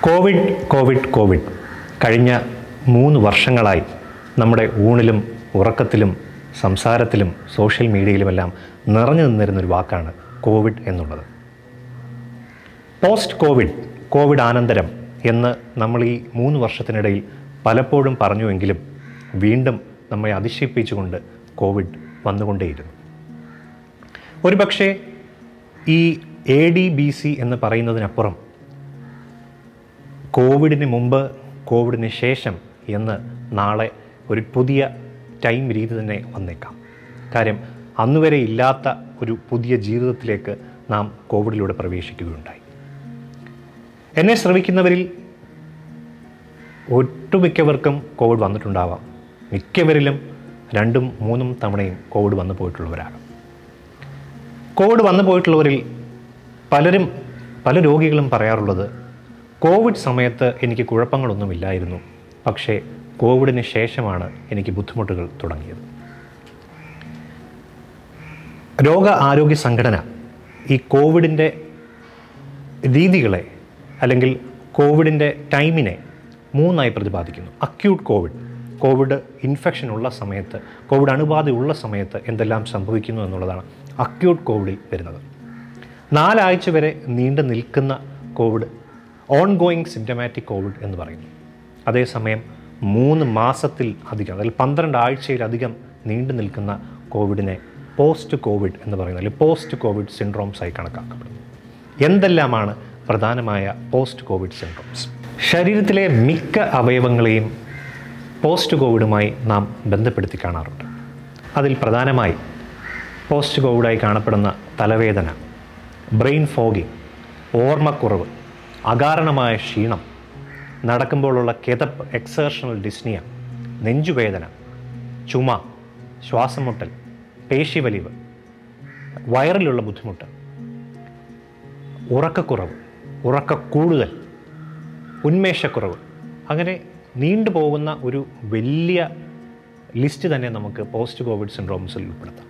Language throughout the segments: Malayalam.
Covid Covid Covid. കഴിഞ്ഞ മൂന്ന് വർഷങ്ങളായി നമ്മുടെ ഊണിലും ഉറക്കത്തിലും സംസാരത്തിലും സോഷ്യൽ മീഡിയയിലുമെല്ലാം നിറഞ്ഞു നിന്നിരുന്നൊരു വാക്കാണ് കോവിഡ് എന്നുള്ളത്. പോസ്റ്റ് കോവിഡ് കോവിഡ് ആനന്തരം എന്ന് നമ്മൾ ഈ മൂന്ന് വർഷത്തിനിടയിൽ പലപ്പോഴും പറഞ്ഞുവെങ്കിലും വീണ്ടും നമ്മെ അതിശയിപ്പിച്ചുകൊണ്ട് കോവിഡ് വന്നുകൊണ്ടേയിരുന്നു. ഒരുപക്ഷെ ഈ എ ഡി ബി സി എന്ന് പറയുന്നതിനപ്പുറം കോവിഡിന് മുമ്പ് കോവിഡിന് ശേഷം എന്ന് നാളെ ഒരു പുതിയ ടൈം രീതി തന്നെ വന്നേക്കാം. കാര്യം അന്നുവരെ ഇല്ലാത്ത ഒരു പുതിയ ജീവിതത്തിലേക്ക് നാം കോവിഡിലൂടെ പ്രവേശിക്കുകയുണ്ടായി. എന്നെ ശ്രമിക്കുന്നവരിൽ ഒട്ടുമിക്കവർക്കും കോവിഡ് വന്നിട്ടുണ്ടാവാം. മിക്കവരിലും രണ്ടും മൂന്നും തവണയും കോവിഡ് വന്നു പോയിട്ടുള്ളവരാണ്. കോവിഡ് വന്നു പോയിട്ടുള്ളവരിൽ പലരും പല രോഗികളും പറയാറുള്ളത് കോവിഡ് സമയത്ത് എനിക്ക് കുഴപ്പങ്ങളൊന്നുമില്ലായിരുന്നു. പക്ഷേ കോവിഡിന് ശേഷമാണ് എനിക്ക് ബുദ്ധിമുട്ടുകൾ തുടങ്ങിയത്. രോഗ ആരോഗ്യ സംഘടന ഈ കോവിഡിന്റെ രീതികളെ അല്ലെങ്കിൽ കോവിഡിന്റെ ടൈമിനെ മൂന്നായി പ്രതിപാദിക്കുന്നു. അക്യൂട്ട് കോവിഡ് കോവിഡ് ഇൻഫെക്ഷൻ ഉള്ള സമയത്ത് കോവിഡ് അണുബാധയുള്ള സമയത്ത് എന്തെല്ലാം സംഭവിക്കുന്നു എന്നുള്ളതാണ്. അക്യൂട്ട് കോവിഡിൽ വരുന്നത്. നാലാഴ്ച വരെ നീണ്ടു നിൽക്കുന്ന Covid ongoing symptomatic Covid എന്ന് പറയുന്നു. അതേസമയം മൂന്ന് മാസത്തിൽ അധികം അതായത് പന്ത്രണ്ട് ആഴ്ചയിലധികം നീണ്ടു നിൽക്കുന്ന കോവിഡിനെ പോസ്റ്റ് കോവിഡ് എന്ന് പറയുന്നത് അല്ലെങ്കിൽ പോസ്റ്റ് കോവിഡ് സിൻഡ്രോംസായി കണക്കാക്കപ്പെടുന്നു. എന്തെല്ലാമാണ് പ്രധാനമായ പോസ്റ്റ് കോവിഡ് സിൻഡ്രോംസ് ശരീരത്തിലെ മിക്ക അവയവങ്ങളെയും പോസ്റ്റ് കോവിഡുമായി നാം ബന്ധപ്പെടുത്തി കാണാറുണ്ട്. അതിൽ പ്രധാനമായി പോസ്റ്റ് കോവിഡായി കാണപ്പെടുന്ന തലവേദന ബ്രെയിൻ ഫോഗിങ് ഓർമ്മക്കുറവ് അകാരണമായ ക്ഷീണം നടക്കുമ്പോഴുള്ള കിതപ്പ് എക്സേർഷണൽ ഡിസ്നിയ നെഞ്ചുവേദന ചുമ ശ്വാസം മുട്ടൽ പേശിവലിവ് വയറിലുള്ള ബുദ്ധിമുട്ട് ഉറക്കക്കുറവ് ഉറക്ക കൂടുതൽ ഉന്മേഷക്കുറവ് അങ്ങനെ നീണ്ടുപോകുന്ന ഒരു വലിയ ലിസ്റ്റ് തന്നെ നമുക്ക് പോസ്റ്റ് കോവിഡ് സിൻഡ്രോംസിൽ ഉൾപ്പെടുത്താം.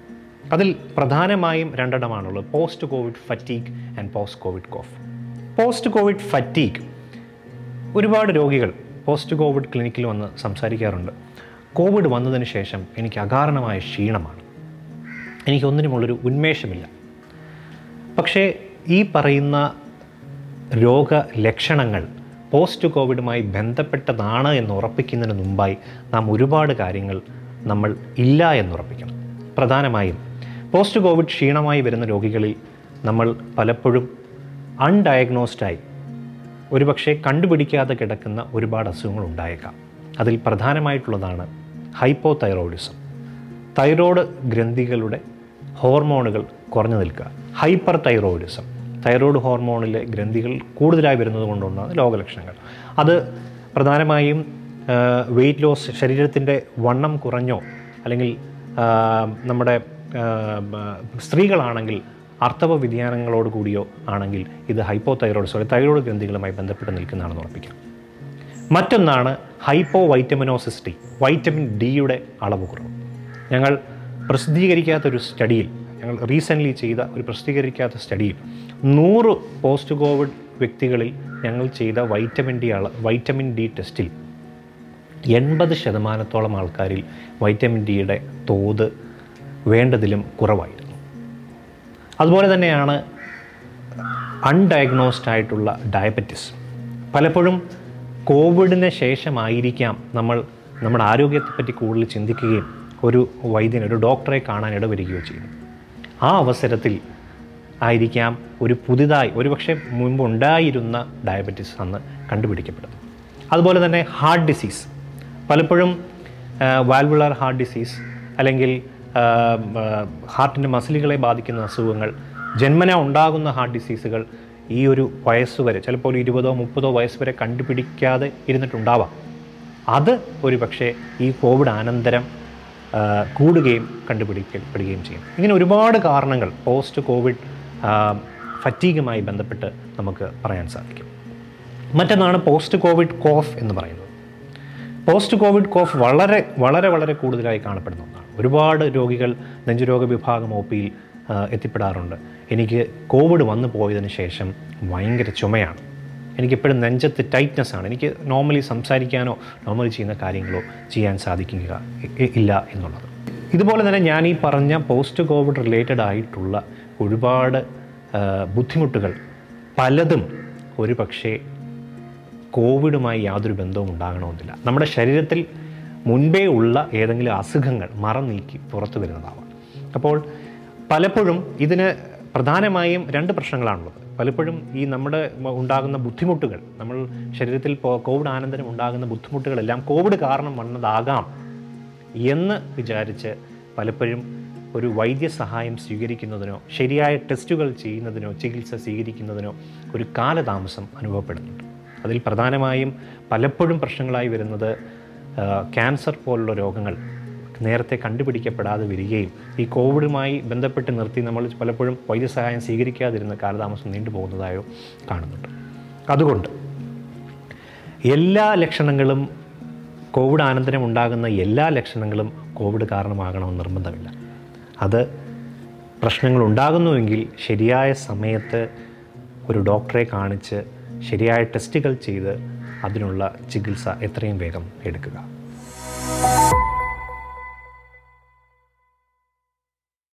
അതിൽ പ്രധാനമായും രണ്ടെണ്ണമാണുള്ളത്. Post covid fatigue and post covid cough post covid fatigue ഒരുപാട് രോഗികൾ പോസ്റ്റ് കോവിഡ് ക്ലിനിക്കിൽ വന്ന് സംസാരിക്കാറുണ്ട്. കോവിഡ് വന്നതിന് ശേഷം എനിക്ക് അകാരണമായ ക്ഷീണമാണ്. എനിക്കൊന്നിനുമുള്ളൊരു ഉന്മേഷമില്ല. പക്ഷേ ഈ പറയുന്ന രോഗലക്ഷണങ്ങൾ പോസ്റ്റ് കോവിഡുമായി ബന്ധപ്പെട്ടതാണ് എന്ന് ഉറപ്പിക്കുന്നതിന് മുമ്പായി നാം ഒരുപാട് കാര്യങ്ങൾ നമ്മൾ ഇല്ല എന്നുറപ്പിക്കണം പ്രധാനമായും പോസ്റ്റ് കോവിഡ് ക്ഷീണമായി വരുന്ന രോഗികളിൽ നമ്മൾ പലപ്പോഴും അൺഡയഗ്നോസ്ഡായി ഒരുപക്ഷെ കണ്ടുപിടിക്കാതെ കിടക്കുന്ന ഒരുപാട് അസുഖങ്ങൾ ഉണ്ടായേക്കാം. അതിൽ പ്രധാനമായിട്ടുള്ളതാണ് ഹൈപ്പോ തൈറോയിഡിസം തൈറോയ്ഡ് ഗ്രന്ഥികളുടെ ഹോർമോണുകൾ കുറഞ്ഞു നിൽക്കുക. ഹൈപ്പർ തൈറോയിഡിസം തൈറോയ്ഡ് ഹോർമോണിലെ ഗ്രന്ഥികൾ കൂടുതലായി വരുന്നത് കൊണ്ടുണ്ടാകുന്ന രോഗലക്ഷണങ്ങൾ. അത് പ്രധാനമായും വെയിറ്റ് ലോസ് ശരീരത്തിന്റെ വണ്ണം കുറഞ്ഞോ അല്ലെങ്കിൽ നമ്മുടെ സ്ത്രീകളാണെങ്കിൽ അർത്ഥവ വ്യതിയാനങ്ങളോട് കൂടിയോ ആണെങ്കിൽ ഇത് ഹൈപ്പോ തൈറോയിഡ് തൈറോയ്ഡ് ഗ്രന്ഥികളുമായി ബന്ധപ്പെട്ട് നിൽക്കുന്നതാണെന്ന് ഉറപ്പിക്കാം. മറ്റൊന്നാണ് ഹൈപ്പോ വൈറ്റമിനോസിസ്റ്റി വൈറ്റമിൻ ഡിയുടെ അളവ് കുറവ് ഞങ്ങൾ പ്രസിദ്ധീകരിക്കാത്ത ഒരു സ്റ്റഡിയിൽ ഞങ്ങൾ റീസെന്റ്ലി ചെയ്ത ഒരു പ്രസിദ്ധീകരിക്കാത്ത സ്റ്റഡിയിൽ നൂറ് പോസ്റ്റ് കോവിഡ് വ്യക്തികളിൽ ഞങ്ങൾ ചെയ്ത വൈറ്റമിൻ ഡി അള വൈറ്റമിൻ ഡി ടെസ്റ്റിൽ എൺപത് ശതമാനത്തോളം ആൾക്കാരിൽ വൈറ്റമിൻ ഡിയുടെ തോത് വേണ്ടതിലും കുറവായിരുന്നു. അതുപോലെ തന്നെയാണ് അൺഡയഗ്നോസ്ഡ് ആയിട്ടുള്ള ഡയബറ്റിസ് പലപ്പോഴും കോവിഡിന് ശേഷമായിരിക്കാം നമ്മൾ നമ്മുടെ ആരോഗ്യത്തെപ്പറ്റി കൂടുതൽ ചിന്തിക്കുകയും ഒരു വൈദ്യനെ ഒരു ഡോക്ടറെ കാണാൻ ഇടവരികയോ ചെയ്യും ആ അവസരത്തിൽ ആയിരിക്കാം ഒരു പുതിയതായി ഒരുപക്ഷെ മുൻപ് ഉണ്ടായിരുന്ന ഡയബറ്റിസ് അന്ന് കണ്ടുപിടിക്കപ്പെടുന്നു അതുപോലെ തന്നെ ഹാർട്ട് ഡിസീസ് പലപ്പോഴും വാൽവുളർ ഹാർട്ട് ഡിസീസ് അല്ലെങ്കിൽ ഹാർട്ടിന്റെ മസിലുകളെ ബാധിക്കുന്ന അസുഖങ്ങൾ ജന്മന ഉണ്ടാകുന്ന ഹാർട്ട് ഡിസീസുകൾ ഈ ഒരു വയസ്സ് വരെ ചിലപ്പോൾ ഇരുപതോ മുപ്പതോ വയസ്സ് വരെ കണ്ടുപിടിക്കാതെ ഇരുന്നിട്ടുണ്ടാവാം. അത് ഒരു പക്ഷേ ഈ കോവിഡ് അനന്തരം കൂടുകയും കണ്ടുപിടിക്കപ്പെടുകയും ചെയ്യും. ഇങ്ങനെ ഒരുപാട് കാരണങ്ങൾ പോസ്റ്റ് കോവിഡ് ഫറ്റീഗുമായി ബന്ധപ്പെട്ട് നമുക്ക് പറയാൻ സാധിക്കും. മറ്റൊന്നാണ് പോസ്റ്റ് കോവിഡ് കോഫ് എന്ന് പറയുന്നത്. പോസ്റ്റ് കോവിഡ് കോഫ് വളരെ വളരെ വളരെ കൂടുതലായി കാണപ്പെടുന്ന ഒന്നാണ്. ഒരുപാട് രോഗികൾ നെഞ്ചുരോഗ വിഭാഗം ഒ പിയിൽ എത്തിപ്പെടാറുണ്ട്. എനിക്ക് കോവിഡ് വന്നു പോയതിന് ശേഷം ഭയങ്കര ചുമയാണ്. എനിക്കിപ്പോഴും നെഞ്ചത്ത് ടൈറ്റ്നസ് ആണ്. എനിക്ക് നോർമലി സംസാരിക്കാനോ നോർമലി ചെയ്യുന്ന കാര്യങ്ങളോ ചെയ്യാൻ സാധിക്കുക ഇല്ല എന്നുള്ളത്. ഇതുപോലെ തന്നെ ഞാൻ ഈ പറഞ്ഞ പോസ്റ്റ് കോവിഡ് റിലേറ്റഡ് ആയിട്ടുള്ള ഒരുപാട് ബുദ്ധിമുട്ടുകൾ പലതും ഒരു പക്ഷേ കോവിഡുമായി യാതൊരു ബന്ധവും ഉണ്ടാകണമെന്നില്ല. നമ്മുടെ ശരീരത്തിൽ മുൻപേ ഉള്ള ഏതെങ്കിലും അസുഖങ്ങൾ മറം നീക്കി പുറത്തു വരുന്നതാവാം. അപ്പോൾ പലപ്പോഴും ഇതിന് പ്രധാനമായും രണ്ട് പ്രശ്നങ്ങളാണുള്ളത്. പലപ്പോഴും ഈ നമ്മുടെ ഉണ്ടാകുന്ന ബുദ്ധിമുട്ടുകൾ നമ്മൾ ശരീരത്തിൽ കോവിഡ് ആനന്തരം ഉണ്ടാകുന്ന ബുദ്ധിമുട്ടുകളെല്ലാം കോവിഡ് കാരണം വന്നതാകാം എന്ന് വിചാരിച്ച് പലപ്പോഴും ഒരു വൈദ്യസഹായം സ്വീകരിക്കുന്നതിനോ ശരിയായ ടെസ്റ്റുകൾ ചെയ്യുന്നതിനോ ചികിത്സ സ്വീകരിക്കുന്നതിനോ ഒരു കാലതാമസം അനുഭവപ്പെടുന്നുണ്ട്. അതിൽ പ്രധാനമായും പലപ്പോഴും പ്രശ്നങ്ങളായി വരുന്നത് ക്യാൻസർ പോലുള്ള രോഗങ്ങൾ നേരത്തെ കണ്ടുപിടിക്കപ്പെടാതെ വരികയും ഈ കോവിഡുമായി ബന്ധപ്പെട്ട് നിർത്തി നമ്മൾ പലപ്പോഴും വൈദ്യസഹായം സ്വീകരിക്കാതിരുന്ന കാലതാമസം നീണ്ടുപോകുന്നതായോ കാണുന്നുണ്ട്. അതുകൊണ്ട് എല്ലാ ലക്ഷണങ്ങളും കോവിഡ് അനന്തരം ഉണ്ടാകുന്ന എല്ലാ ലക്ഷണങ്ങളും കോവിഡ് കാരണമാകണമെന്ന് നിർബന്ധമില്ല. അത് പ്രശ്നങ്ങൾ ഉണ്ടാകുന്നുവെങ്കിൽ ശരിയായ സമയത്ത് ഒരു ഡോക്ടറെ കാണിച്ച് ശരിയായ ടെസ്റ്റുകൾ ചെയ്ത് അതിനുള്ള ചികിത്സ എത്രയും വേഗം എടുക്കുക.